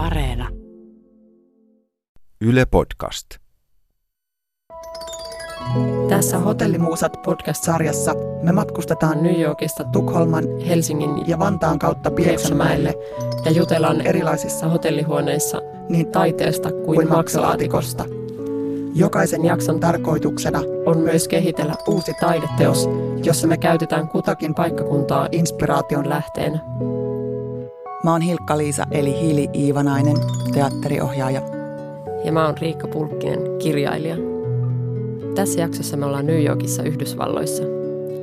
Areena. Yle Podcast. Tässä Hotellimuusat podcast-sarjassa me matkustetaan New Yorkista Tukholman, Helsingin ja Vantaan kautta Pieksämäelle ja jutellaan erilaisissa hotellihuoneissa niin taiteesta kuin maksalaatikosta. Jokaisen jakson tarkoituksena on myös kehitellä uusi taideteos, jossa me käytetään kutakin paikkakuntaa inspiraation lähteenä. Mä oon Hilkka-Liisa eli Hiili Iivanainen, teatteriohjaaja. Ja mä oon Riikka Pulkkinen, kirjailija. Tässä jaksossa me ollaan New Yorkissa Yhdysvalloissa.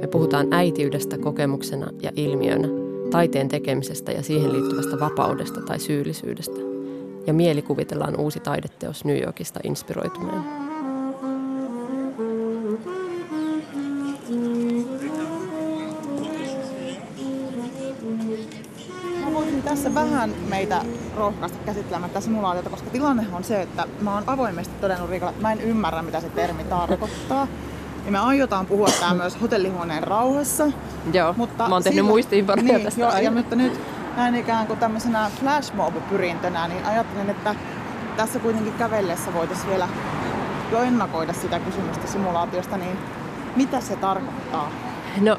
Me puhutaan äitiydestä kokemuksena ja ilmiönä, taiteen tekemisestä ja siihen liittyvästä vapaudesta tai syyllisyydestä. Ja mielikuvitellaan uusi taideteos New Yorkista inspiroituneena. Tässä vähän meitä rohkaista käsittelemään tätä simulaatiota, koska tilanne on se, että mä oon avoimesti todennut Riikalla, että mä en ymmärrä, mitä se termi tarkoittaa. Ja me aiotaan puhua tää myös hotellihuoneen rauhassa. Joo, mutta mä oon tehnyt sillä- muistiinpanoja niin, tästä joo, ja mutta nyt näin ikään kuin tämmöisenä flashmob-pyrintönä, niin ajattelin, että tässä kuitenkin kävellessä voitaisiin vielä jo ennakoida sitä kysymystä simulaatiosta, niin mitä se tarkoittaa? No,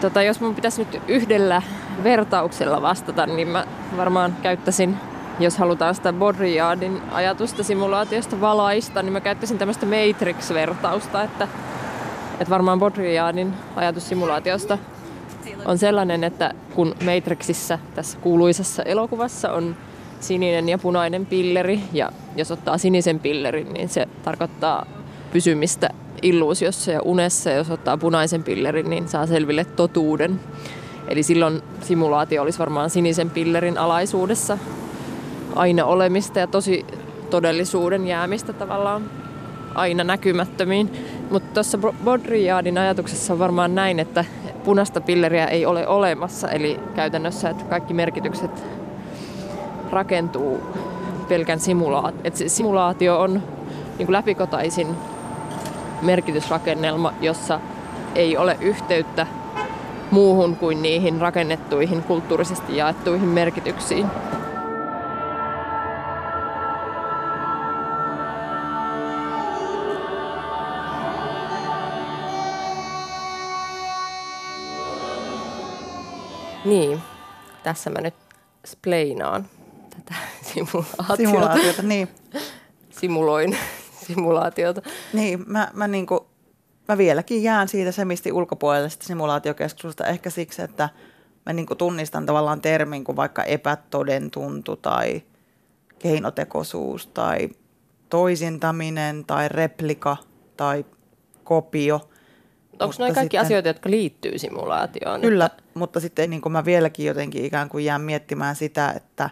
tota, jos mun pitäisi nyt yhdellä vertauksella vastata, niin mä varmaan käyttäisin, jos halutaan sitä Baudrillardin ajatusta simulaatiosta valaista, niin mä käyttäisin tämmöistä Matrix-vertausta, että, että varmaan Baudrillardin ajatus simulaatiosta on sellainen, että kun Matrixissa tässä kuuluisassa elokuvassa on sininen ja punainen pilleri, ja jos ottaa sinisen pillerin, niin se tarkoittaa pysymistä illuusiossa ja unessa, ja jos ottaa punaisen pillerin, niin saa selville totuuden. Eli silloin simulaatio olisi varmaan sinisen pillerin alaisuudessa aina olemista ja tosi todellisuuden jäämistä tavallaan aina näkymättömiin. Mutta tuossa Baudrillardin ajatuksessa on varmaan näin, että punaista pilleriä ei ole olemassa, eli käytännössä että kaikki merkitykset rakentuu pelkän simulaatio. Se simulaatio on niin läpikotaisin merkitysrakennelma, jossa ei ole yhteyttä muuhun kuin niihin rakennettuihin kulttuurisesti jaettuihin merkityksiin. Niin, tässä mä nyt spleinaan tätä simulaatiota. Simulaatiota, niin. Simuloin simulaatiota. Niin, mä, mä, niinku, mä vieläkin jään siitä semisti ulkopuolelle sitä simulaatiokeskustelusta ehkä siksi, että mä niinku tunnistan tavallaan termin kuin vaikka epätoden tuntu tai keinotekoisuus tai toisintaminen tai replika tai kopio. Onko noin kaikki sitten- asioita, jotka liittyy simulaatioon? Kyllä, Että, mutta sitten niin kuin mä vieläkin jotenkin ikään kuin jään miettimään sitä, että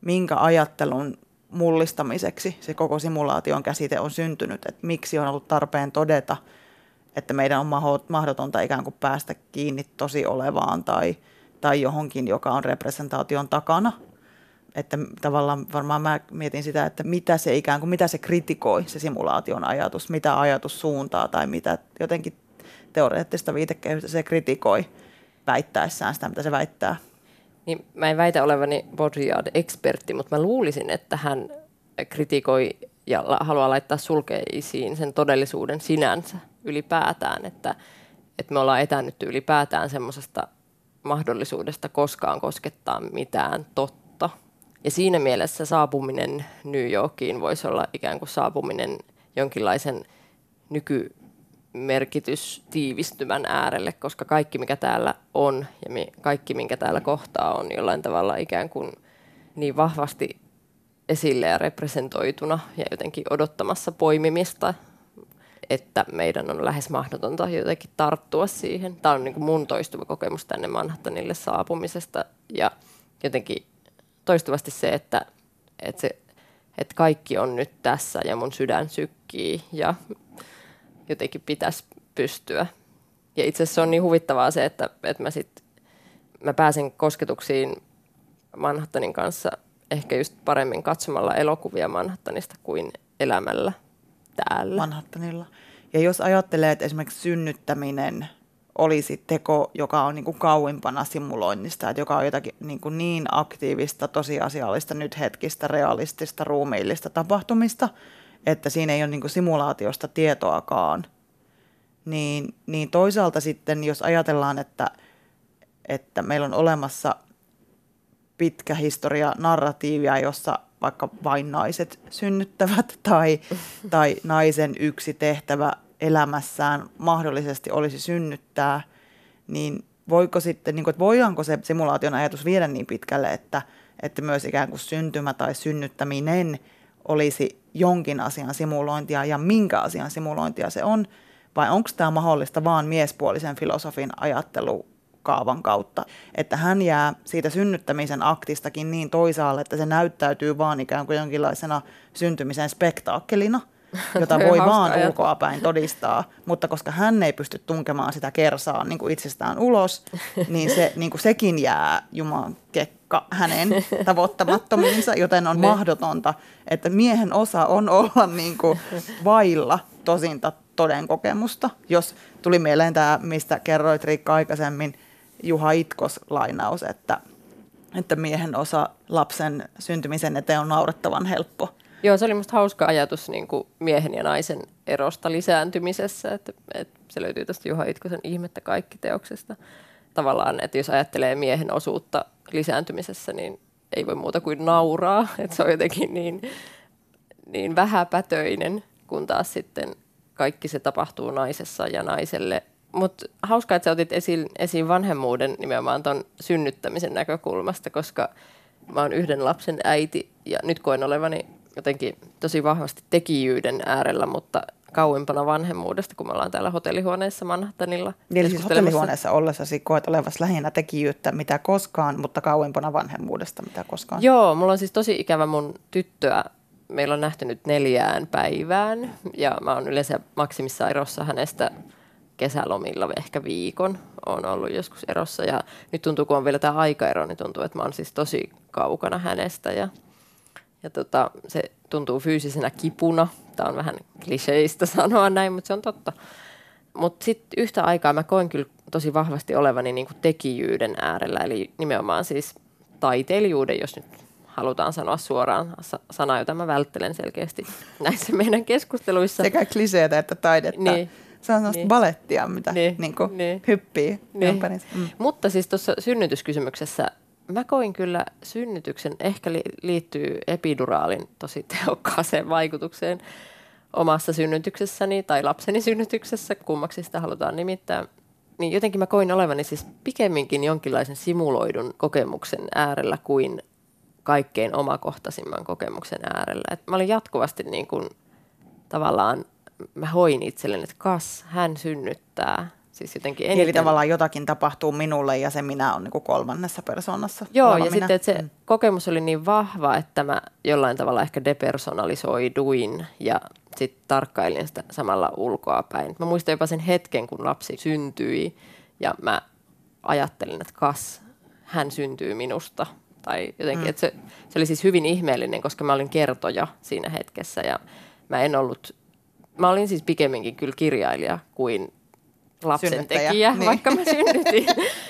minkä ajattelun mullistamiseksi se koko simulaation käsite on syntynyt, että miksi on ollut tarpeen todeta, että meidän on mahdotonta ikään kuin päästä kiinni tosi olevaan tai, tai johonkin, joka on representaation takana. Että tavallaan varmaan mä mietin sitä, että mitä se ikään kuin, mitä se kritikoi, se simulaation ajatus, mitä ajatus suuntaa tai mitä jotenkin teoreettista viitekehystä se kritikoi väittäessään sitä, mitä se väittää. niin mä en väitä olevani Baudrillard-ekspertti, mutta mä luulisin, että hän kritikoi ja haluaa laittaa sulkeisiin sen todellisuuden sinänsä ylipäätään, että, että me ollaan etäännytty ylipäätään semmoisesta mahdollisuudesta koskaan koskettaa mitään totta. Ja siinä mielessä saapuminen New Yorkiin voisi olla ikään kuin saapuminen jonkinlaisen nykymerkitystiivistymän äärelle, koska kaikki mikä täällä on ja mi- kaikki minkä täällä kohtaa on jollain tavalla ikään kuin niin vahvasti esille ja representoituna ja jotenkin odottamassa poimimista, että meidän on lähes mahdotonta jotenkin tarttua siihen. Tämä on niin kuin mun toistuva kokemus tänne Manhattanille saapumisesta ja jotenkin toistuvasti se, että, että, se, että kaikki on nyt tässä ja mun sydän sykkii ja jotenkin pitäisi pystyä. Ja itse asiassa on niin huvittavaa se, että, että mä, sit, mä pääsen kosketuksiin Manhattanin kanssa ehkä just paremmin katsomalla elokuvia Manhattanista kuin elämällä täällä. Manhattanilla. Ja jos ajattelee, että esimerkiksi synnyttäminen olisi teko, joka on niin kuin kauimpana simuloinnista, että joka on jotakin niin, kuin niin aktiivista, tosiasiallista, nyt hetkistä, realistista, ruumiillista tapahtumista, että siinä ei ole niin kuin simulaatiosta tietoakaan. Niin, niin toisaalta sitten, jos ajatellaan, että, että meillä on olemassa pitkä historia narratiivia, jossa vaikka vain naiset synnyttävät tai, tai naisen yksi tehtävä elämässään mahdollisesti olisi synnyttää, niin voiko sitten, niin kuin, että voidaanko se simulaation ajatus viedä niin pitkälle, että, että myös ikään kuin syntymä tai synnyttäminen olisi jonkin asian simulointia ja minkä asian simulointia se on, vai onko tämä mahdollista vaan miespuolisen filosofin ajattelukaavan kautta, että hän jää siitä synnyttämisen aktistakin niin toisaalle, että se näyttäytyy vaan ikään kuin jonkinlaisena syntymisen spektaakkelina – jota voi vaan ulkoa päin todistaa, mutta koska hän ei pysty tunkemaan sitä kersaa niin kuin itsestään ulos, niin, se, niin kuin sekin jää Jumalan kekka hänen tavoittamattomiinsa, joten on ne. mahdotonta, että miehen osa on olla niin kuin vailla tosinta todenkokemusta. Jos tuli mieleen tämä, mistä kerroit Riikka aikaisemmin, Juha Itkos lainaus, että, että miehen osa lapsen syntymisen eteen on naurettavan helppo. Joo, se oli musta hauska ajatus niin kuin miehen ja naisen erosta lisääntymisessä, että, että se löytyy tästä Juha Itkosen Ihmettä kaikki teoksesta. Tavallaan, että jos ajattelee miehen osuutta lisääntymisessä, niin ei voi muuta kuin nauraa, että se on jotenkin niin, niin vähäpätöinen, kun taas sitten kaikki se tapahtuu naisessa ja naiselle. Mutta hauskaa, että sä otit esiin, esiin vanhemmuuden nimenomaan tuon synnyttämisen näkökulmasta, koska mä oon yhden lapsen äiti ja nyt koen olevani jotenkin tosi vahvasti tekijyyden äärellä, mutta kauempana vanhemmuudesta, kun me ollaan täällä hotellihuoneessa Manhattanilla. Eli siis hotellihuoneessa ollessasi koet olevassa lähinnä tekijyyttä mitä koskaan, mutta kauempana vanhemmuudesta mitä koskaan. Joo, mulla on siis tosi ikävä mun tyttöä. Meillä on nähty nyt neljään päivään ja mä oon yleensä maksimissa erossa hänestä kesälomilla ehkä viikon on ollut joskus erossa ja nyt tuntuu, kun on vielä tämä aikaero, niin tuntuu, että mä oon siis tosi kaukana hänestä ja ja tota, se tuntuu fyysisenä kipuna. Tämä on vähän kliseistä sanoa näin, mutta se on totta. Mutta sitten yhtä aikaa mä koen kyllä tosi vahvasti olevani niinku tekijyyden äärellä, eli nimenomaan siis taiteilijuuden, jos nyt halutaan sanoa suoraan sana, jota mä välttelen selkeästi näissä meidän keskusteluissa. Sekä kliseitä että taidetta. Niin. Se on sellaista niin. balettia, mitä niin. Niin niin. hyppii niin. Mm. Mutta siis tuossa synnytyskysymyksessä mä koin kyllä synnytyksen, ehkä li- liittyy epiduraalin tosi tehokkaaseen vaikutukseen omassa synnytyksessäni tai lapseni synnytyksessä, kummaksi sitä halutaan nimittää. Niin jotenkin mä koin olevani siis pikemminkin jonkinlaisen simuloidun kokemuksen äärellä kuin kaikkein omakohtaisimman kokemuksen äärellä. Et mä olin jatkuvasti niin kuin, tavallaan, mä hoin itselleni, että kas, hän synnyttää, Siis jotenkin eniten. Eli tavallaan jotakin tapahtuu minulle ja se minä on niin kolmannessa persoonassa. Joo, ja minä. sitten että se mm. kokemus oli niin vahva, että mä jollain tavalla ehkä depersonalisoiduin ja sitten tarkkailin sitä samalla ulkoa päin. Mä muistan jopa sen hetken, kun lapsi syntyi ja mä ajattelin, että kas, hän syntyy minusta. Tai jotenkin, mm. että se, se oli siis hyvin ihmeellinen, koska mä olin kertoja siinä hetkessä ja mä en ollut, mä olin siis pikemminkin kyllä kirjailija kuin lapsen tekijä, niin. vaikka mä synnytin.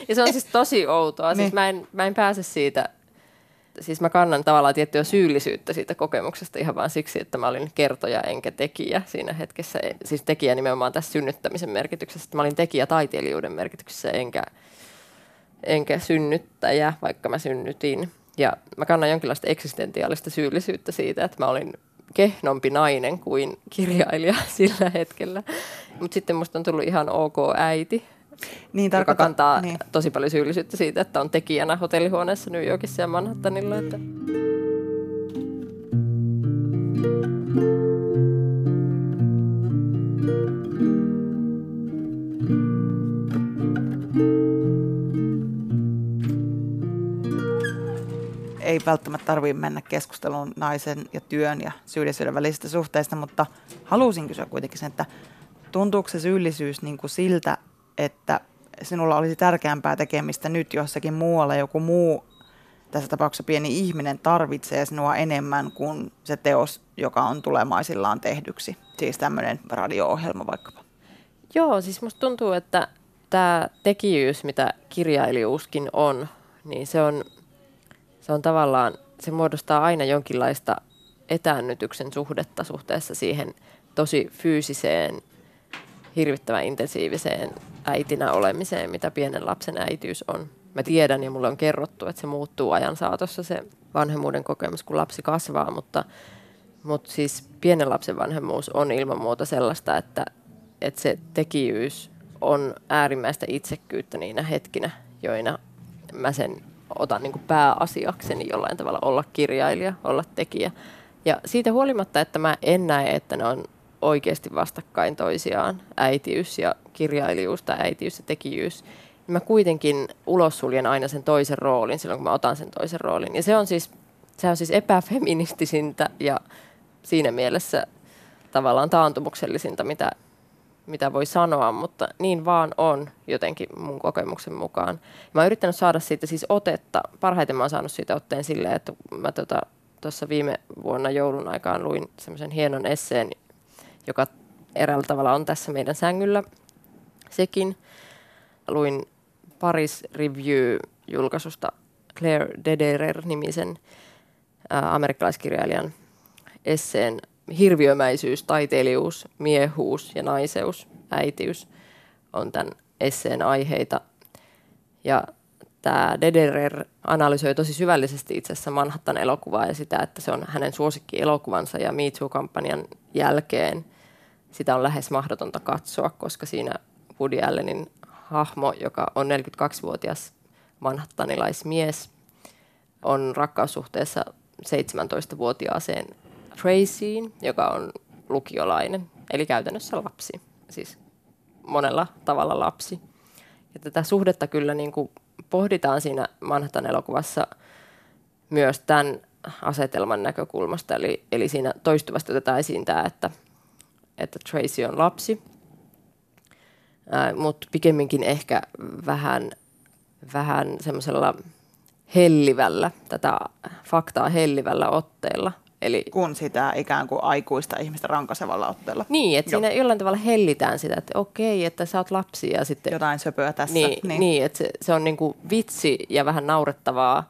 ja se on siis tosi outoa. Siis niin. Siis mä, en, mä en pääse siitä, siis mä kannan tavallaan tiettyä syyllisyyttä siitä kokemuksesta ihan vain siksi, että mä olin kertoja enkä tekijä siinä hetkessä. Siis tekijä nimenomaan tässä synnyttämisen merkityksessä. Mä olin tekijä taiteilijuuden merkityksessä enkä, enkä synnyttäjä, vaikka mä synnytin. Ja mä kannan jonkinlaista eksistentiaalista syyllisyyttä siitä, että mä olin kehnompi nainen kuin kirjailija sillä hetkellä. Mutta sitten musta on tullut ihan ok äiti, niin, joka kantaa niin. tosi paljon syyllisyyttä siitä, että on tekijänä hotellihuoneessa New Yorkissa ja Manhattanilla. Että... ei välttämättä tarvitse mennä keskusteluun naisen ja työn ja syyllisyyden välisistä suhteista, mutta halusin kysyä kuitenkin sen, että tuntuuko se syyllisyys niin kuin siltä, että sinulla olisi tärkeämpää tekemistä nyt jossakin muualla, joku muu, tässä tapauksessa pieni ihminen, tarvitsee sinua enemmän kuin se teos, joka on tulemaisillaan tehdyksi. Siis tämmöinen radio-ohjelma vaikkapa. Joo, siis musta tuntuu, että tämä tekijyys, mitä kirjailijuuskin on, niin se on, se on tavallaan, se muodostaa aina jonkinlaista etäännytyksen suhdetta suhteessa siihen tosi fyysiseen, hirvittävän intensiiviseen äitinä olemiseen, mitä pienen lapsen äitiys on. Mä tiedän ja mulle on kerrottu, että se muuttuu ajan saatossa se vanhemmuuden kokemus, kun lapsi kasvaa, mutta, mutta siis pienen lapsen vanhemmuus on ilman muuta sellaista, että, että se tekijyys on äärimmäistä itsekkyyttä niinä hetkinä, joina mä sen otan niin kuin pääasiakseni jollain tavalla olla kirjailija, olla tekijä. Ja siitä huolimatta, että mä en näe, että ne on oikeasti vastakkain toisiaan, äitiys ja kirjailijuus tai äitiys ja tekijyys, niin mä kuitenkin ulos suljen aina sen toisen roolin silloin, kun mä otan sen toisen roolin. Ja se on siis, se on siis epäfeministisintä ja siinä mielessä tavallaan taantumuksellisinta, mitä, mitä voi sanoa, mutta niin vaan on jotenkin mun kokemuksen mukaan. Mä oon yrittänyt saada siitä siis otetta. Parhaiten mä oon saanut siitä otteen silleen, että mä tota, tuossa viime vuonna joulun aikaan luin semmoisen hienon esseen, joka eräällä tavalla on tässä meidän sängyllä sekin. Luin Paris Review-julkaisusta Claire Dederer-nimisen amerikkalaiskirjailijan esseen Hirviömäisyys, taiteilijuus, miehuus ja naiseus, äitiys on tämän esseen aiheita. Ja tämä Dederer analysoi tosi syvällisesti itse asiassa Manhattan elokuvaa ja sitä, että se on hänen suosikki elokuvansa ja Me Too-kampanjan jälkeen sitä on lähes mahdotonta katsoa, koska siinä Woody Allenin hahmo, joka on 42-vuotias manhattanilaismies, on rakkaussuhteessa 17-vuotiaaseen Tracyin, joka on lukiolainen, eli käytännössä lapsi, siis monella tavalla lapsi. Ja tätä suhdetta kyllä niin kuin pohditaan siinä Manhattan elokuvassa myös tämän asetelman näkökulmasta, eli, eli siinä toistuvasti otetaan esiin tämä, että, että Tracy on lapsi, mutta pikemminkin ehkä vähän, vähän semmoisella hellivällä, tätä faktaa hellivällä otteella. Eli, kun sitä ikään kuin aikuista ihmistä rankasevalla otteella. Niin, että siinä jollain tavalla hellitään sitä, että okei, että sä oot lapsi ja sitten... Jotain söpöä tässä. Niin, niin. niin että se, se on niinku vitsi ja vähän naurettavaa,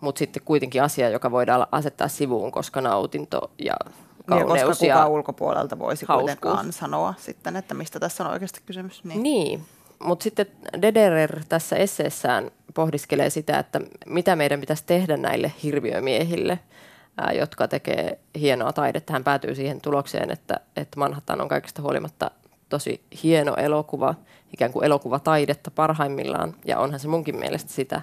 mutta sitten kuitenkin asia, joka voidaan asettaa sivuun, koska nautinto ja kauneus niin, koska kuka ulkopuolelta voisi hauskuus. kuitenkaan sanoa sitten, että mistä tässä on oikeasti kysymys. Niin, niin. mutta sitten Dederer tässä esseessään pohdiskelee sitä, että mitä meidän pitäisi tehdä näille hirviömiehille, jotka tekee hienoa taidetta. Hän päätyy siihen tulokseen, että, että Manhattan on kaikesta huolimatta tosi hieno elokuva, ikään kuin elokuvataidetta parhaimmillaan, ja onhan se munkin mielestä sitä.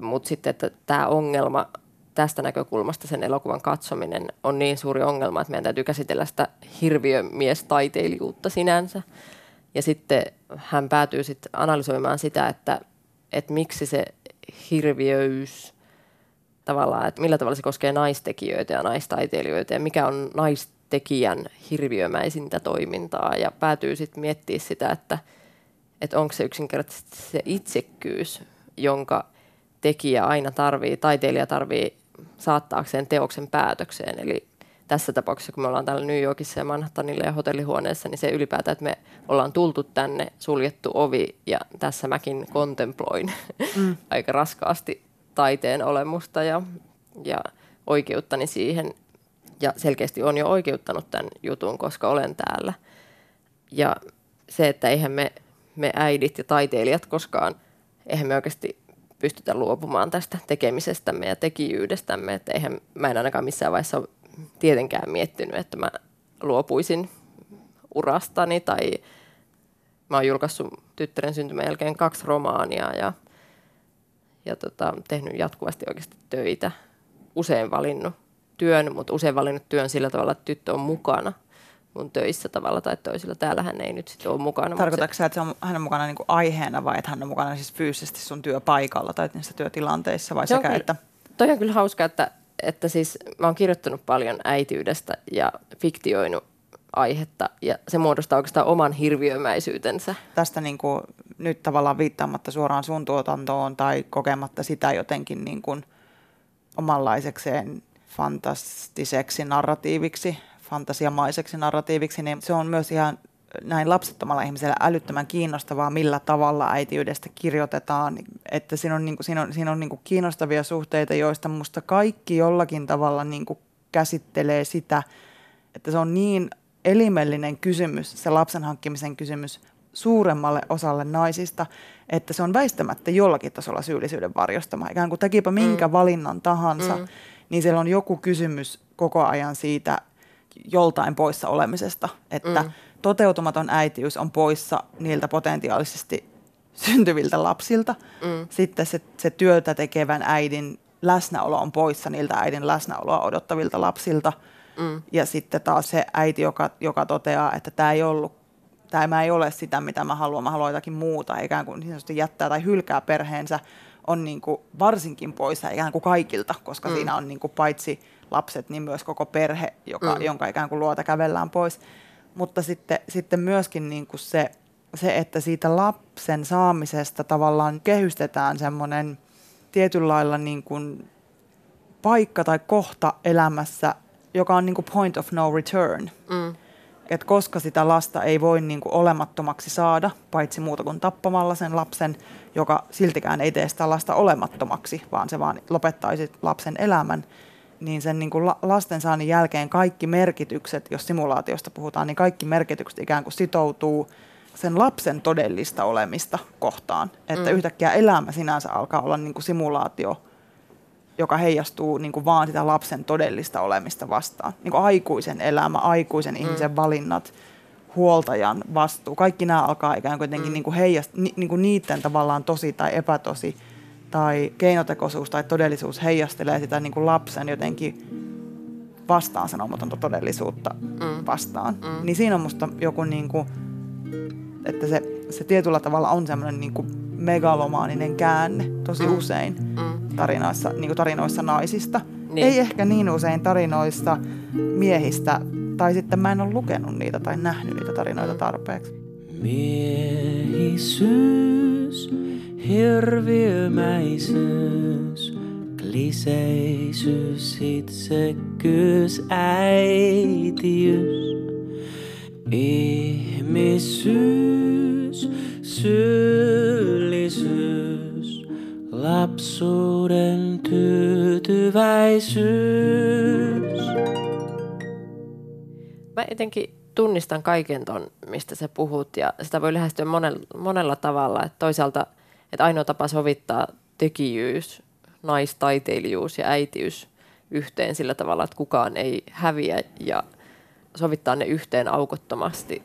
Mutta sitten, että tämä ongelma tästä näkökulmasta sen elokuvan katsominen on niin suuri ongelma, että meidän täytyy käsitellä sitä hirviömiestaiteilijuutta sinänsä. Ja sitten hän päätyy sitten analysoimaan sitä, että, että miksi se hirviöys tavallaan, että millä tavalla se koskee naistekijöitä ja naistaiteilijoita ja mikä on naistekijän hirviömäisintä toimintaa ja päätyy sitten miettimään sitä, että, että onko se yksinkertaisesti se itsekkyys, jonka tekijä aina tarvii, taiteilija tarvii saattaakseen teoksen päätökseen. Eli tässä tapauksessa, kun me ollaan täällä New Yorkissa ja Manhattanilla ja hotellihuoneessa, niin se ylipäätään, että me ollaan tultu tänne, suljettu ovi ja tässä mäkin kontemploin mm. aika raskaasti taiteen olemusta ja, ja oikeuttani siihen. Ja selkeästi on jo oikeuttanut tämän jutun, koska olen täällä. Ja se, että eihän me, me äidit ja taiteilijat koskaan, eihän me oikeasti pystytä luopumaan tästä tekemisestämme ja tekijyydestämme. Että eihän, mä en ainakaan missään vaiheessa ole tietenkään miettinyt, että mä luopuisin urastani tai mä oon julkaissut tyttären syntymän jälkeen kaksi romaania ja, ja tota, tehnyt jatkuvasti oikeasti töitä. Usein valinnut työn, mutta usein valinnut työn sillä tavalla, että tyttö on mukana – mun töissä tavalla tai toisella. Täällä hän ei nyt sitten ole mukana. Tarkoitatko se, että se on hänen mukana niin kuin aiheena vai että hän on mukana siis fyysisesti sun työpaikalla tai niissä työtilanteissa vai sekä, kyllä, että... Toi on kyllä hauska, että, että siis mä oon kirjoittanut paljon äityydestä ja fiktioinut aihetta ja se muodostaa oikeastaan oman hirviömäisyytensä. Tästä niin kuin, nyt tavallaan viittaamatta suoraan sun tuotantoon tai kokematta sitä jotenkin niin kuin omanlaisekseen fantastiseksi narratiiviksi, fantasiamaiseksi narratiiviksi, niin se on myös ihan näin lapsettomalla ihmisellä älyttömän kiinnostavaa, millä tavalla äitiydestä kirjoitetaan. Että siinä on, niin kuin, siinä on, siinä on niin kuin kiinnostavia suhteita, joista musta kaikki jollakin tavalla niin kuin käsittelee sitä, että se on niin elimellinen kysymys, se lapsen hankkimisen kysymys suuremmalle osalle naisista, että se on väistämättä jollakin tasolla syyllisyyden varjostama. Ikään kuin tekipä minkä mm. valinnan tahansa, mm. niin siellä on joku kysymys koko ajan siitä joltain poissa olemisesta, että mm. toteutumaton äitiys on poissa niiltä potentiaalisesti syntyviltä lapsilta. Mm. Sitten se, se työtä tekevän äidin läsnäolo on poissa niiltä äidin läsnäoloa odottavilta lapsilta. Mm. Ja sitten taas se äiti, joka, joka toteaa, että tämä ei ollut tämä ei ole sitä, mitä mä haluan, mä haluan jotakin muuta, ikään kuin niin jättää tai hylkää perheensä, on niin kuin varsinkin poissa ikään kuin kaikilta, koska mm. siinä on niin kuin paitsi lapset, niin myös koko perhe, joka, mm. jonka ikään kuin luota kävellään pois. Mutta sitten, sitten myöskin niin kuin se, se, että siitä lapsen saamisesta tavallaan kehystetään semmoinen tietyllä lailla niin kuin paikka tai kohta elämässä, joka on niin kuin point of no return. Mm että koska sitä lasta ei voi niin kuin olemattomaksi saada, paitsi muuta kuin tappamalla sen lapsen, joka siltikään ei tee sitä lasta olemattomaksi, vaan se vaan lopettaisi lapsen elämän, niin sen niin kuin lasten saannin jälkeen kaikki merkitykset, jos simulaatiosta puhutaan, niin kaikki merkitykset ikään kuin sitoutuu sen lapsen todellista olemista kohtaan. Että mm. yhtäkkiä elämä sinänsä alkaa olla niin kuin simulaatio joka heijastuu niin kuin vaan sitä lapsen todellista olemista vastaan. Niin kuin aikuisen elämä, aikuisen mm. ihmisen valinnat, huoltajan vastuu. Kaikki nämä alkaa ikään kuin jotenkin mm. niin kuin heijast, ni, niin kuin niiden tavallaan tosi tai epätosi tai keinotekoisuus tai todellisuus heijastelee sitä niin kuin lapsen jotenkin vastaan sanomatonta todellisuutta mm. vastaan. Mm. Niin siinä on musta joku, niin kuin, että se, se tietyllä tavalla on semmoinen niin kuin megalomaaninen käänne tosi mm. usein. Mm tarinoissa, niin kuin tarinoissa naisista. Niin. Ei ehkä niin usein tarinoissa miehistä, tai sitten mä en ole lukenut niitä tai nähnyt niitä tarinoita tarpeeksi. Miehisyys, hirviömäisyys, kliseisyys, itsekkyys, äitiys, ihmisyys, syyllisyys lapsuuden tyytyväisyys. Mä jotenkin tunnistan kaiken ton, mistä sä puhut ja sitä voi lähestyä monella, monella tavalla. Että toisaalta, että ainoa tapa sovittaa tekijyys, naistaiteilijuus ja äitiys yhteen sillä tavalla, että kukaan ei häviä ja sovittaa ne yhteen aukottomasti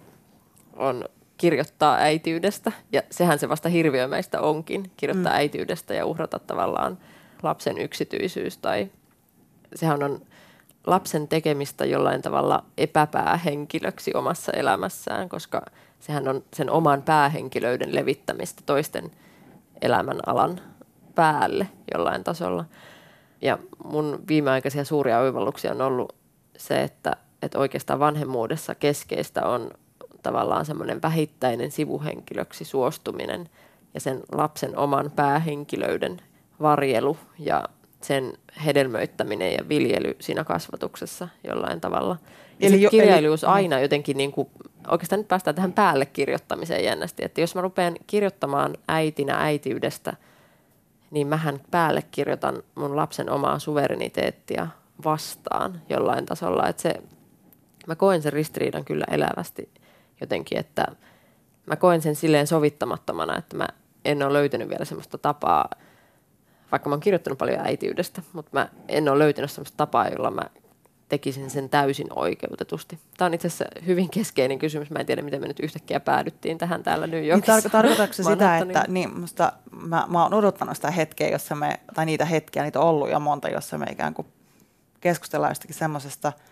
on kirjoittaa äitiydestä, ja sehän se vasta hirviömäistä onkin, kirjoittaa mm. äitiydestä ja uhrata tavallaan lapsen yksityisyys, tai sehän on lapsen tekemistä jollain tavalla epäpäähenkilöksi omassa elämässään, koska sehän on sen oman päähenkilöiden levittämistä toisten elämän alan päälle jollain tasolla. Ja mun viimeaikaisia suuria oivalluksia on ollut se, että, että oikeastaan vanhemmuudessa keskeistä on tavallaan semmoinen vähittäinen sivuhenkilöksi suostuminen ja sen lapsen oman päähenkilöiden varjelu ja sen hedelmöittäminen ja viljely siinä kasvatuksessa jollain tavalla. Ja eli jo, kirjailijuus eli, aina jotenkin, niin kuin, oikeastaan nyt päästään tähän päälle kirjoittamiseen jännästi, että jos mä rupean kirjoittamaan äitinä äitiydestä, niin mähän päälle kirjoitan mun lapsen omaa suvereniteettia vastaan jollain tasolla, että se, mä koen sen ristiriidan kyllä elävästi jotenkin, että mä koen sen silleen sovittamattomana, että mä en ole löytänyt vielä semmoista tapaa, vaikka mä oon kirjoittanut paljon äitiydestä, mutta mä en ole löytänyt semmoista tapaa, jolla mä tekisin sen täysin oikeutetusti. Tämä on itse asiassa hyvin keskeinen kysymys. Mä en tiedä, miten me nyt yhtäkkiä päädyttiin tähän täällä New Yorkissa. Niin, tarkoitatko se sitä, että niin, musta, mä, mä oon odottanut sitä hetkeä, jossa me, tai niitä hetkiä, niitä on ollut jo monta, jossa me ikään kuin keskustellaan jostakin semmoisesta –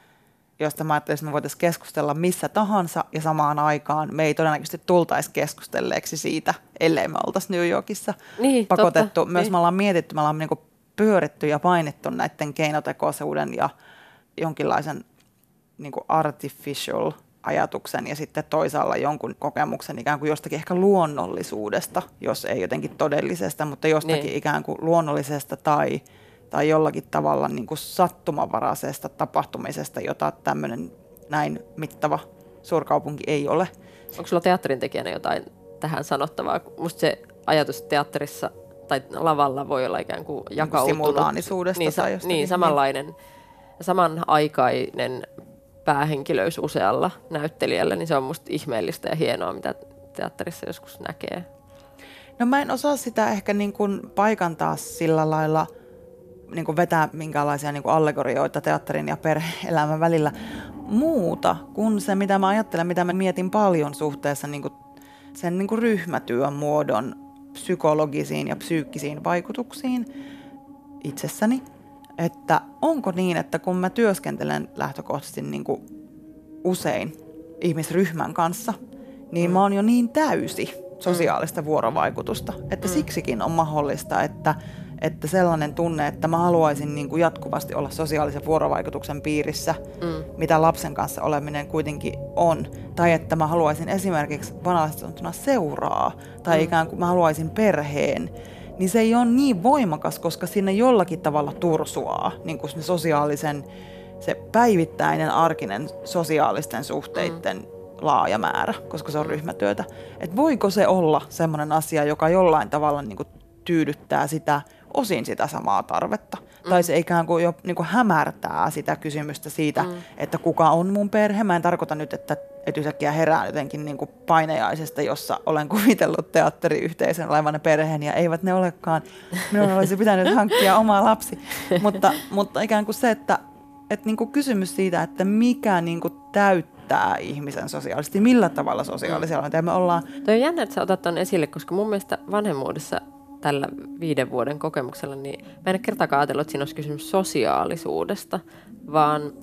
josta mä ajattelin, että me voitaisiin keskustella missä tahansa ja samaan aikaan me ei todennäköisesti tultaisi keskustelleeksi siitä, ellei me oltaisi New Yorkissa niin, pakotettu. Totta, Myös niin. me ollaan mietitty, me ollaan niin pyöritty ja painettu näiden keinotekoisuuden ja jonkinlaisen niin artificial ajatuksen ja sitten toisaalla jonkun kokemuksen ikään kuin jostakin ehkä luonnollisuudesta, jos ei jotenkin todellisesta, mutta jostakin niin. ikään kuin luonnollisesta tai – tai jollakin tavalla niin kuin sattumanvaraisesta tapahtumisesta, jota tämmöinen näin mittava suurkaupunki ei ole Onko sulla teatterin tekijänä jotain tähän sanottavaa? Musta se ajatus teatterissa tai lavalla voi olla ikään kuin jakautunut. Simultaanisuudesta niin, tai jostakin. Niin, samanlainen, samanaikainen päähenkilöys usealla näyttelijällä, niin se on musta ihmeellistä ja hienoa, mitä teatterissa joskus näkee. No mä en osaa sitä ehkä niin kuin paikantaa sillä lailla, niin kuin vetää minkälaisia niin kuin allegorioita teatterin ja perhe-elämän välillä. Muuta kuin se, mitä mä ajattelen, mitä mä mietin paljon suhteessa niin kuin sen niin kuin ryhmätyön muodon psykologisiin ja psyykkisiin vaikutuksiin itsessäni. Että onko niin, että kun mä työskentelen lähtökohtaisesti niin kuin usein ihmisryhmän kanssa, niin mä oon jo niin täysi sosiaalista vuorovaikutusta, että siksikin on mahdollista, että, että sellainen tunne, että mä haluaisin niin kuin jatkuvasti olla sosiaalisen vuorovaikutuksen piirissä, mm. mitä lapsen kanssa oleminen kuitenkin on, tai että mä haluaisin esimerkiksi vanhallisesti seuraa, tai mm. ikään kuin mä haluaisin perheen, niin se ei ole niin voimakas, koska sinne jollakin tavalla tursuaa niin kuin se sosiaalisen, se päivittäinen arkinen sosiaalisten suhteiden mm. laaja määrä, koska se on ryhmätyötä. Et voiko se olla sellainen asia, joka jollain tavalla niin kuin tyydyttää sitä osin sitä samaa tarvetta. Mm. Tai se ikään kuin jo niin kuin hämärtää sitä kysymystä siitä, mm. että kuka on mun perhe. Mä en tarkoita nyt, että, että yhtäkkiä herään jotenkin niin kuin painejaisesta, jossa olen kuvitellut teatteriyhteisön olevan perheen ja eivät ne olekaan. Minun olisi pitänyt hankkia oma lapsi. mutta, mutta ikään kuin se, että, että niin kuin kysymys siitä, että mikä niin kuin täyttää ihmisen sosiaalisesti, millä tavalla sosiaalisia mm. me ollaan. Toi on jännä, että sä otat ton esille, koska mun mielestä vanhemmuudessa tällä viiden vuoden kokemuksella, niin mä en kertaakaan ajatellut, että siinä olisi kysymys sosiaalisuudesta, vaan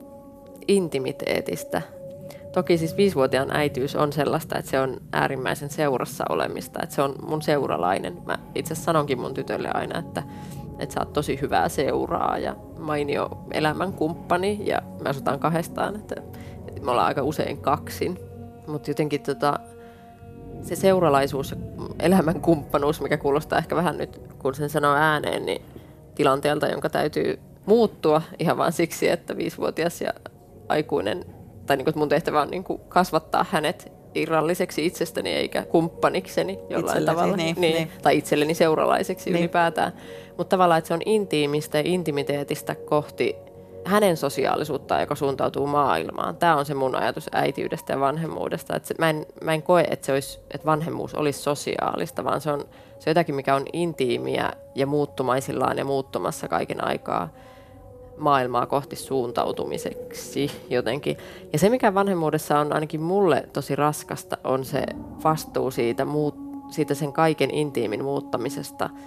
intimiteetistä. Toki siis viisivuotiaan äitiys on sellaista, että se on äärimmäisen seurassa olemista, että se on mun seuralainen. Mä itse sanonkin mun tytölle aina, että, että sä oot tosi hyvää seuraa ja mainio elämänkumppani ja me asutaan kahdestaan, että me ollaan aika usein kaksin. Mutta jotenkin tota, se seuralaisuus ja elämän kumppanuus, mikä kuulostaa ehkä vähän nyt, kun sen sanoo ääneen, niin tilanteelta, jonka täytyy muuttua ihan vain siksi, että viisivuotias ja aikuinen, tai niin kuin mun tehtävä on niin kuin kasvattaa hänet irralliseksi itsestäni eikä kumppanikseni jollain Itsellesi, tavalla. Niin, niin, niin. Tai itselleni seuralaiseksi niin. ylipäätään. Mutta tavallaan, että se on intiimistä ja intimiteetistä kohti hänen sosiaalisuuttaan, joka suuntautuu maailmaan. Tämä on se mun ajatus äitiydestä ja vanhemmuudesta. Että se, mä, en, mä en koe, että, se olisi, että vanhemmuus olisi sosiaalista, vaan se on, se on jotakin, mikä on intiimiä ja muuttumaisillaan ja muuttumassa kaiken aikaa maailmaa kohti suuntautumiseksi jotenkin. Ja se, mikä vanhemmuudessa on ainakin mulle tosi raskasta, on se vastuu siitä, muut, siitä sen kaiken intiimin muuttamisesta –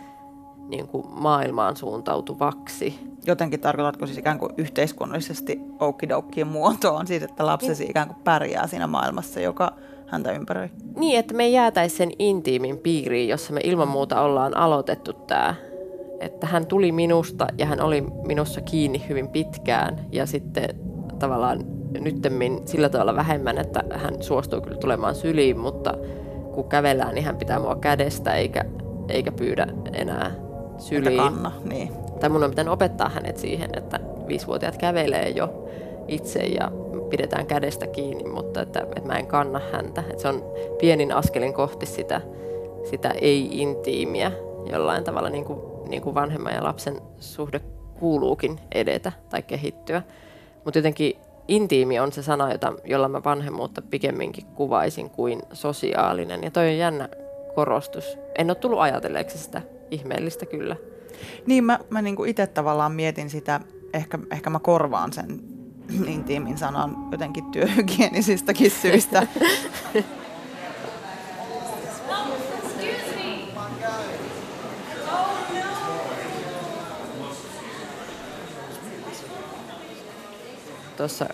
niin kuin maailmaan suuntautuvaksi. Jotenkin tarkoitatko siis ikään kuin yhteiskunnallisesti oukidoukkien muotoon, siis että lapsesi ikään kuin pärjää siinä maailmassa, joka häntä ympäröi? Niin, että me ei jäätäisi sen intiimin piiriin, jossa me ilman muuta ollaan aloitettu tämä. Että hän tuli minusta ja hän oli minussa kiinni hyvin pitkään ja sitten tavallaan nyttemmin sillä tavalla vähemmän, että hän suostuu kyllä tulemaan syliin, mutta kun kävellään, niin hän pitää mua kädestä eikä, eikä pyydä enää syliin. kanna, niin. Tai mun on pitänyt opettaa hänet siihen, että viisivuotiaat kävelee jo itse ja pidetään kädestä kiinni, mutta että, että mä en kanna häntä. Että se on pienin askelin kohti sitä, sitä ei-intiimiä jollain tavalla niin kuin, niin kuin vanhemman ja lapsen suhde kuuluukin edetä tai kehittyä. Mutta jotenkin intiimi on se sana, jota, jolla mä vanhemmuutta pikemminkin kuvaisin kuin sosiaalinen. Ja toi on jännä korostus. En ole tullut ajatelleeksi sitä ihmeellistä kyllä. Niin, mä, mä niin itse tavallaan mietin sitä, ehkä, ehkä mä korvaan sen intiimin sanan jotenkin työhygienisistäkin syistä. Tuossa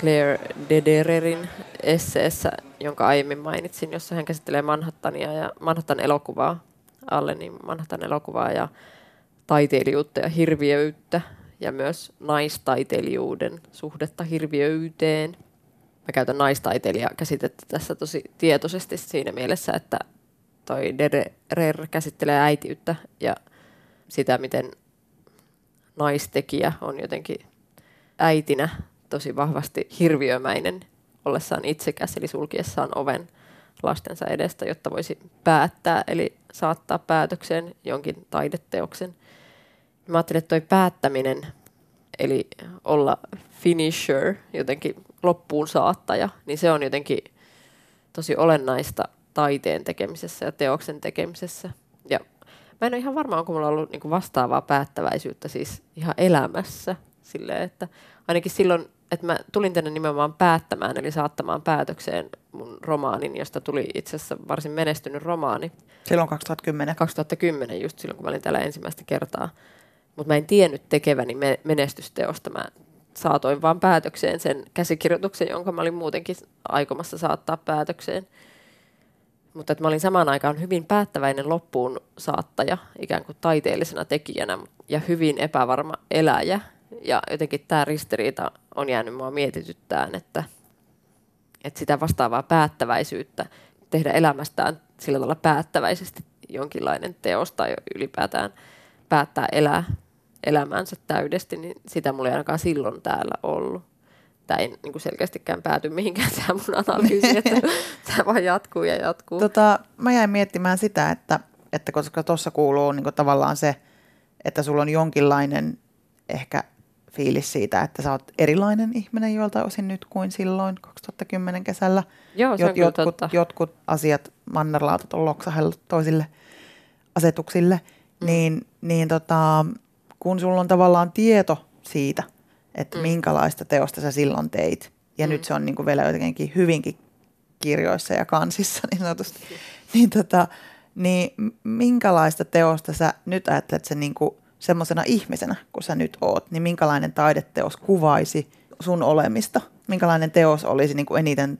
Claire Dedererin esseessä, jonka aiemmin mainitsin, jossa hän käsittelee Manhattania ja Manhattan elokuvaa, alle, niin Manhattan elokuvaa ja taiteilijuutta ja hirviöyttä ja myös naistaiteilijuuden suhdetta hirviöyteen. Mä käytän naistaiteilija-käsitettä tässä tosi tietoisesti siinä mielessä, että toi Derer käsittelee äitiyttä ja sitä, miten naistekijä on jotenkin äitinä tosi vahvasti hirviömäinen ollessaan itsekäs, eli sulkiessaan oven lastensa edestä, jotta voisi päättää, eli saattaa päätökseen jonkin taideteoksen. Mä ajattelin, että toi päättäminen, eli olla finisher, jotenkin loppuun saattaja, niin se on jotenkin tosi olennaista taiteen tekemisessä ja teoksen tekemisessä. Ja mä en ole ihan varma, onko mulla ollut niin vastaavaa päättäväisyyttä siis ihan elämässä. Silleen, että ainakin silloin, että mä tulin tänne nimenomaan päättämään, eli saattamaan päätökseen mun romaanin, josta tuli itse asiassa varsin menestynyt romaani. Silloin 2010. 2010, just silloin kun mä olin täällä ensimmäistä kertaa. Mutta mä en tiennyt tekeväni menestysteosta. Mä saatoin vaan päätökseen sen käsikirjoituksen, jonka mä olin muutenkin aikomassa saattaa päätökseen. Mutta että mä olin samaan aikaan hyvin päättäväinen loppuun saattaja, ikään kuin taiteellisena tekijänä ja hyvin epävarma eläjä. Ja jotenkin tämä ristiriita on jäänyt mua mietityttään, että, että sitä vastaavaa päättäväisyyttä tehdä elämästään sillä tavalla päättäväisesti jonkinlainen teos tai ylipäätään päättää elää elämänsä täydesti, niin sitä mulla ei ainakaan silloin täällä ollut. Tämä ei niin kuin selkeästikään pääty mihinkään tämä mun analyysi, että tämä vaan jatkuu ja jatkuu. Tota, mä jäin miettimään sitä, että, että koska tuossa kuuluu niin kuin tavallaan se, että sulla on jonkinlainen ehkä fiilis siitä, että sä oot erilainen ihminen joilta osin nyt kuin silloin 2010 kesällä. Joo, se on Jot, jotkut, totta. jotkut asiat, mannerlaatat on loksahellut toisille asetuksille, mm. niin, niin tota, kun sulla on tavallaan tieto siitä, että mm. minkälaista teosta sä silloin teit, ja mm. nyt se on niin kuin vielä jotenkin hyvinkin kirjoissa ja kansissa niin sanotusti, niin, tota, niin minkälaista teosta sä nyt ajattelet sen niin kuin semmoisena ihmisenä, kun sä nyt oot, niin minkälainen taideteos kuvaisi sun olemista? Minkälainen teos olisi niin kuin eniten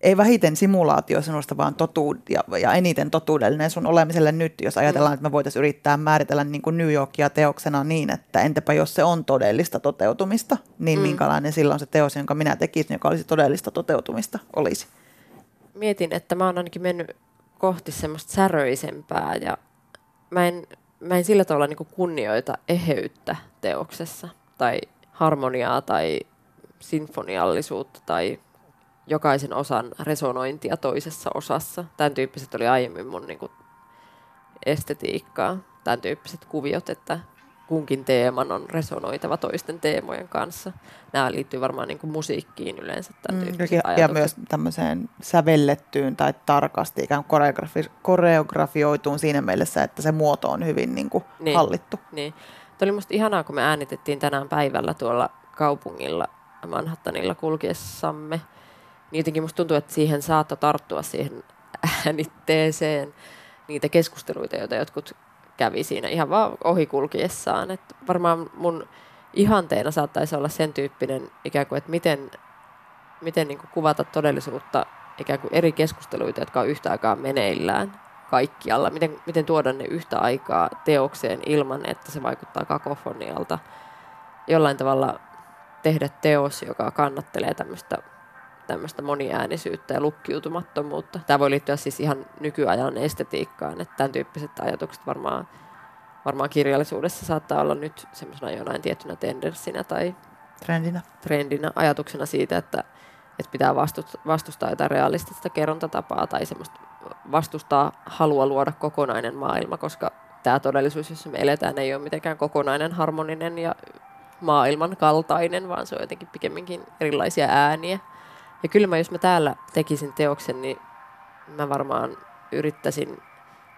ei vähiten simulaatio sinusta, vaan totuud, ja, ja eniten totuudellinen sun olemiselle nyt, jos ajatellaan, että me voitaisiin yrittää määritellä niin kuin New Yorkia teoksena niin, että entäpä jos se on todellista toteutumista, niin mm. minkälainen silloin se teos, jonka minä tekisin, joka olisi todellista toteutumista, olisi? Mietin, että mä oon ainakin mennyt kohti semmoista säröisempää ja mä en, mä en sillä tavalla niin kunnioita eheyttä teoksessa tai harmoniaa tai sinfoniallisuutta tai jokaisen osan resonointia toisessa osassa. Tämän tyyppiset oli aiemmin mun niin estetiikkaa. Tämän tyyppiset kuviot, että kunkin teeman on resonoitava toisten teemojen kanssa. Nämä liittyy varmaan niin kuin musiikkiin yleensä. Mm, ja, ja myös tämmöiseen sävellettyyn tai tarkasti ikään kuin koreografi- koreografioituun siinä mielessä, että se muoto on hyvin niin kuin niin, hallittu. Niin. Tuo oli musta ihanaa, kun me äänitettiin tänään päivällä tuolla kaupungilla Manhattanilla kulkiessamme – niin jotenkin musta tuntuu, että siihen saattoi tarttua siihen äänitteeseen niitä keskusteluita, joita jotkut kävi siinä ihan vaan ohikulkiessaan. Että varmaan mun ihanteena saattaisi olla sen tyyppinen ikään kuin, että miten, miten niin kuin kuvata todellisuutta ikään kuin eri keskusteluita, jotka on yhtä aikaa meneillään kaikkialla. Miten, miten tuoda ne yhtä aikaa teokseen ilman, että se vaikuttaa kakofonialta. Jollain tavalla tehdä teos, joka kannattelee tämmöistä tämmöistä moniäänisyyttä ja lukkiutumattomuutta. Tämä voi liittyä siis ihan nykyajan estetiikkaan, että tämän tyyppiset ajatukset varmaan, varmaan kirjallisuudessa saattaa olla nyt semmoisena jonain tiettynä tendenssinä tai trendinä, trendinä ajatuksena siitä, että, että pitää vastustaa, vastustaa jotain realistista kerrontatapaa tai semmoista vastustaa halua luoda kokonainen maailma, koska tämä todellisuus, jossa me eletään, ei ole mitenkään kokonainen, harmoninen ja maailman kaltainen, vaan se on jotenkin pikemminkin erilaisia ääniä. Ja kyllä mä, jos mä täällä tekisin teoksen, niin mä varmaan yrittäisin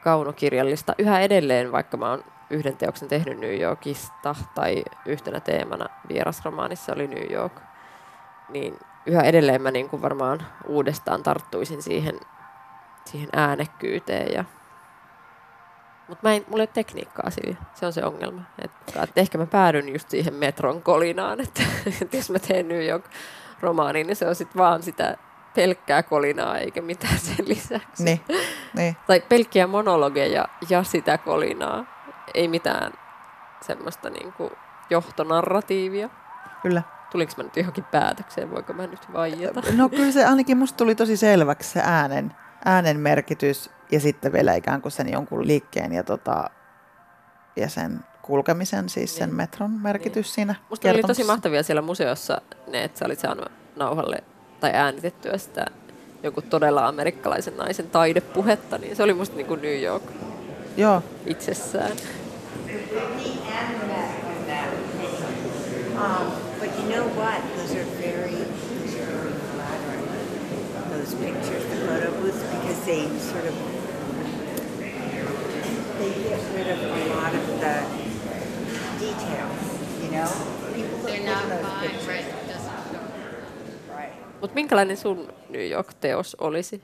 kaunokirjallista yhä edelleen, vaikka mä oon yhden teoksen tehnyt New Yorkista tai yhtenä teemana vierasromaanissa oli New York, niin yhä edelleen mä niin kuin varmaan uudestaan tarttuisin siihen, siihen äänekkyyteen. Ja... Mutta mulla ei ole tekniikkaa sillä, se on se ongelma. Et, et ehkä mä päädyn just siihen metron kolinaan, että, että jos mä teen New York romaani, niin se on sitten vaan sitä pelkkää kolinaa eikä mitään sen lisäksi. Niin, niin. Tai pelkkiä monologeja ja sitä kolinaa. Ei mitään semmoista niin kuin johtonarratiivia. Kyllä. Tuliko mä nyt johonkin päätökseen, voiko mä nyt vaieta? No kyllä se ainakin musta tuli tosi selväksi se äänen, äänen merkitys ja sitten vielä ikään kuin sen jonkun liikkeen ja, tota, ja sen kulkemisen, siis sen niin. metron merkitys niin. siinä Musta oli tosi mahtavia siellä museossa ne, että sä olit saanut nauhalle tai äänitettyä sitä joku todella amerikkalaisen naisen taidepuhetta, niin se oli musta niin kuin New York Joo, itsessään. Um, but you know what? Those are very, those are very flattering. Those pictures, the photo booths, because they sort of they get rid of a lot of the details. You know, people look They're at not those fine, pictures. right? Mutta minkälainen sun New York-teos olisi?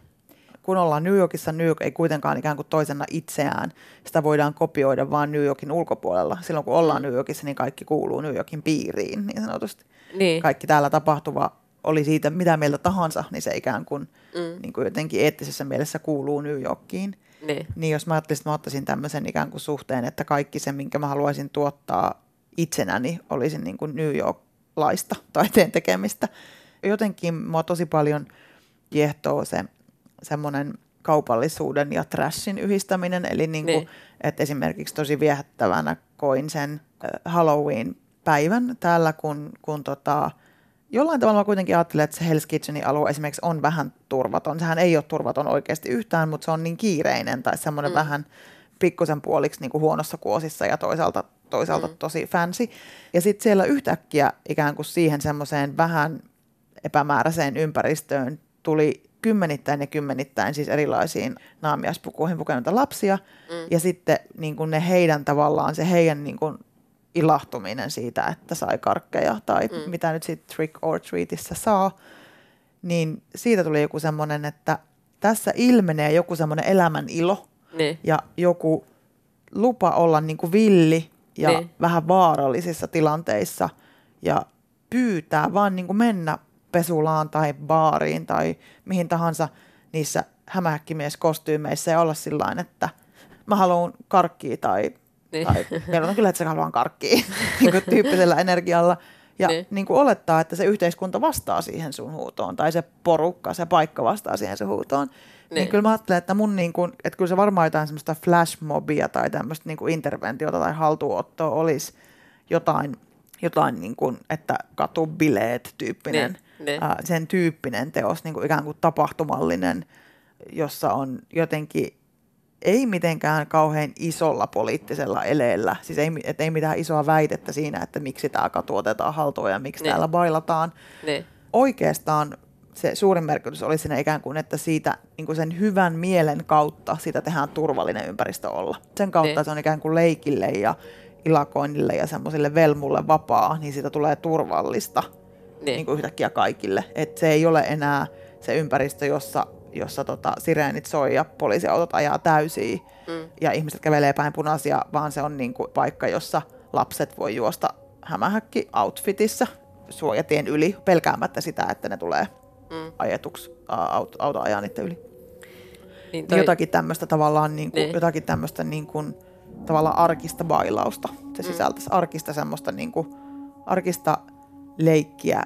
kun ollaan New Yorkissa, New York ei kuitenkaan ikään kuin toisena itseään. Sitä voidaan kopioida vain New Yorkin ulkopuolella. Silloin kun ollaan New Yorkissa, niin kaikki kuuluu New Yorkin piiriin niin sanotusti. Niin. Kaikki täällä tapahtuva oli siitä mitä mieltä tahansa, niin se ikään kuin, mm. niin kuin jotenkin eettisessä mielessä kuuluu New Yorkiin. Niin. Niin jos mä ajattelisin, että mä ottaisin tämmöisen ikään kuin suhteen, että kaikki se, minkä mä haluaisin tuottaa itsenäni, olisi niin kuin New York-laista taiteen tekemistä. Jotenkin mua tosi paljon kiehtoo se semmoinen kaupallisuuden ja trashin yhdistäminen. Eli niin kuin, Niin. että esimerkiksi tosi viehättävänä koin sen Halloween-päivän täällä, kun, kun tota, jollain tavalla mä kuitenkin ajattelen, että se Hell's Kitchenin alue esimerkiksi on vähän turvaton. Sehän ei ole turvaton oikeasti yhtään, mutta se on niin kiireinen tai semmoinen mm. vähän pikkusen puoliksi niin kuin huonossa kuosissa ja toisaalta, toisaalta mm. tosi fancy. Ja sitten siellä yhtäkkiä ikään kuin siihen semmoiseen vähän epämääräiseen ympäristöön tuli kymmenittäin ja kymmenittäin siis erilaisiin naamiaispukuihin pukeneita lapsia. Mm. Ja sitten niin kuin ne heidän tavallaan, se heidän niin kuin ilahtuminen siitä, että sai karkkeja tai mm. mitä nyt sitten trick or treatissä saa, niin siitä tuli joku semmoinen, että tässä ilmenee joku semmoinen elämän ilo Niin. ja joku lupa olla niin kuin villi ja niin. vähän vaarallisissa tilanteissa ja pyytää vaan niin kuin mennä pesulaan tai baariin tai mihin tahansa niissä hämähäkkimieskostyymeissä ja olla sillä että mä haluan karkkia tai, Niin. tai kerrotaan kyllä, että sä haluan karkkia niin kuin tyyppisellä energialla. Ja Niin. niin. Kuin olettaa, että se yhteiskunta vastaa siihen sun huutoon tai se porukka, se paikka vastaa siihen sun huutoon. Niin, Niin. niin kyllä mä ajattelen, että mun niin kuin, että kyllä se varmaan jotain semmoista flashmobia tai tämmöistä niin kuin interventiota tai haltuottoa olisi jotain, jotain niin kuin, että katubileet tyyppinen, Niin, niin. ää, sen tyyppinen teos, niin kuin ikään kuin tapahtumallinen, jossa on jotenkin ei mitenkään kauhean isolla poliittisella eleellä, siis ei, et ei mitään isoa väitettä siinä, että miksi tämä katu otetaan haltuun ja miksi Niin. täällä bailataan. Niin. Oikeastaan se suurin merkitys oli siinä ikään kuin, että siitä niin kuin sen hyvän mielen kautta sitä tehdään turvallinen ympäristö olla. Sen kautta Niin. se on ikään kuin leikille ja ilakoinnille ja semmoisille velmulle vapaa, niin siitä tulee turvallista Niin. niin. Kuin yhtäkkiä kaikille. Et se ei ole enää se ympäristö, jossa, jossa tota, sireenit soi ja poliisiautot ajaa täysiä mm. ja ihmiset kävelee päin punaisia, vaan se on niin kuin paikka, jossa lapset voi juosta hämähäkki outfitissä suojatien yli pelkäämättä sitä, että ne tulee mm. ajetuksi, auto, auto ajaa niiden yli. Niin Toi... Jotakin tämmöistä tavallaan, niin kuin, Niin. niin. jotakin tämmöistä niin kuin, tavallaan arkista bailausta. Se Mm. sisältäisi arkista semmoista niin kuin, arkista leikkiä,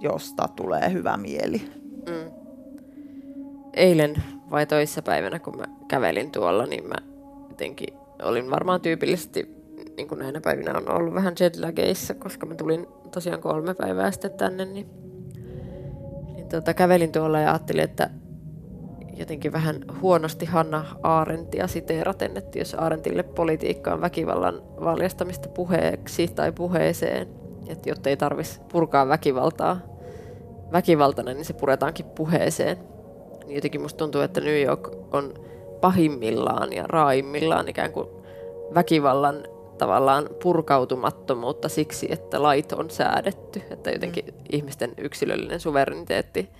josta tulee hyvä mieli. eilen vai toissapäivänä, kun mä kävelin tuolla, niin mä jotenkin olin varmaan tyypillisesti, niin kuin näinä päivinä on ollut vähän jetlageissa, koska mä tulin tosiaan kolme päivää sitten tänne, niin, niin tota, kävelin tuolla ja ajattelin, että jotenkin vähän huonosti Hanna Aarentia siteeraten, että jos Aarentille politiikka on väkivallan valjastamista puheeksi tai puheeseen, että jotta ei tarvitsisi purkaa väkivaltaa väkivaltainen, niin se puretaankin puheeseen. Niin jotenkin musta tuntuu, että New York on pahimmillaan ja raimmillaan ikään kuin väkivallan tavallaan purkautumattomuutta siksi, että lait on säädetty, että jotenkin mm. ihmisten yksilöllinen suvereniteetti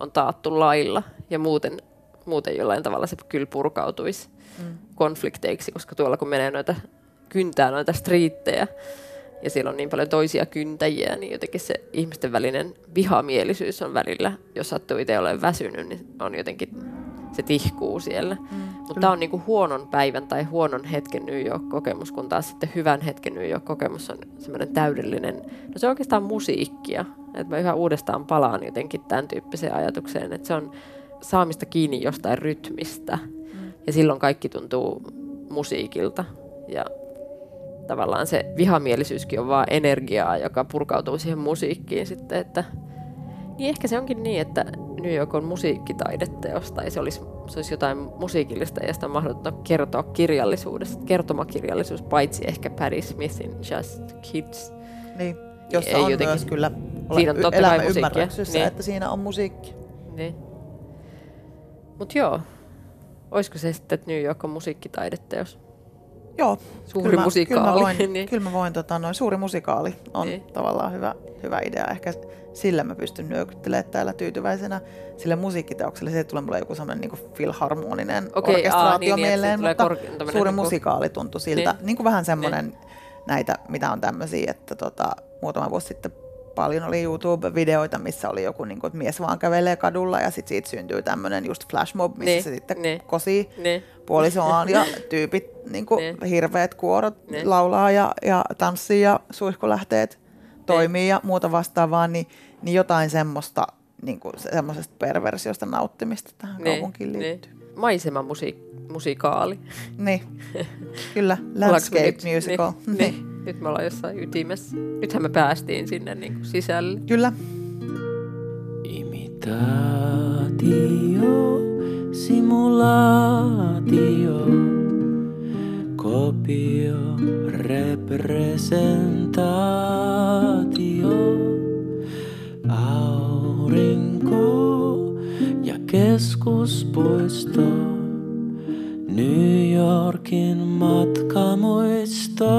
on taattu lailla ja muuten, muuten jollain tavalla se kyllä purkautuisi mm. konflikteiksi, koska tuolla kun menee noita kyntää noita striittejä ja siellä on niin paljon toisia kyntäjiä, niin jotenkin se ihmisten välinen vihamielisyys on välillä, jos sattuu itse olemaan väsynyt, niin on jotenkin, se tihkuu siellä. Mm, Mutta tämä on niinku huonon päivän tai huonon hetken New York-kokemus, kun taas sitten hyvän hetken New York-kokemus on semmoinen täydellinen, no se on oikeastaan musiikkia. Että mä yhä uudestaan palaan jotenkin tämän tyyppiseen ajatukseen, että se on saamista kiinni jostain rytmistä. Mm. Ja silloin kaikki tuntuu musiikilta. Ja tavallaan se vihamielisyyskin on vaan energiaa, joka purkautuu siihen musiikkiin sitten, että Niin ehkä se onkin niin, että New York on musiikkitaideteos tai se olisi, se olisi jotain musiikillista ja sitä on mahdotonta kertoa kirjallisuudesta, kertomakirjallisuus, paitsi ehkä Patti Smithin Just Kids. Niin, jossa Ei on jotenkin- myös kyllä Siinä on totta kai elämä musiikkia. ymmärryksessä, Niin. että siinä on musiikki. Niin. Mut joo, olisiko se sitten, että New York on musiikkitaideteos? Joo, Suuri kyllä mä, musikaali. Kyllä mä voin, niin. kyllä mä voin tota, noin suuri musikaali on Niin. tavallaan hyvä, hyvä idea. Ehkä sillä mä pystyn nyökyttelemään täällä tyytyväisenä. Sille musiikkiteokselle se tulee mulle joku semmoinen niin filharmoninen Okei, orkestraatio aa, niin, niin, mieleen, tulee mutta kor- tämmönen suuri niinku- musikaali tuntui siltä. Niin. Niin, kuin vähän semmoinen näitä, mitä on tämmöisiä, että tota, muutama vuosi sitten paljon oli YouTube-videoita, missä oli joku, niin kuin, että mies vaan kävelee kadulla ja sitten siitä syntyy tämmöinen just flashmob, missä Niin, se sitten niin. kosii Niin. puolisoaan ja tyypit, niin kuin Niin. hirveät kuorot Niin. laulaa ja, ja tanssii ja suihkulähteet toimii ja muuta vastaavaa, niin, niin jotain semmoista niin kuin semmoisesta perversiosta nauttimista tähän Niin, kaupunkiin liittyy. Niin. Maisemamusikaali. Niin, kyllä, landscape nyt- musical. Niin, niin. Nyt me ollaan jossain ytimessä. Nythän me päästiin sinne niin kuin sisälle. Kyllä, Imitatio, simulaatio, kopio, representaatio, aurinko keskuspuisto, New Yorkin matkamuisto.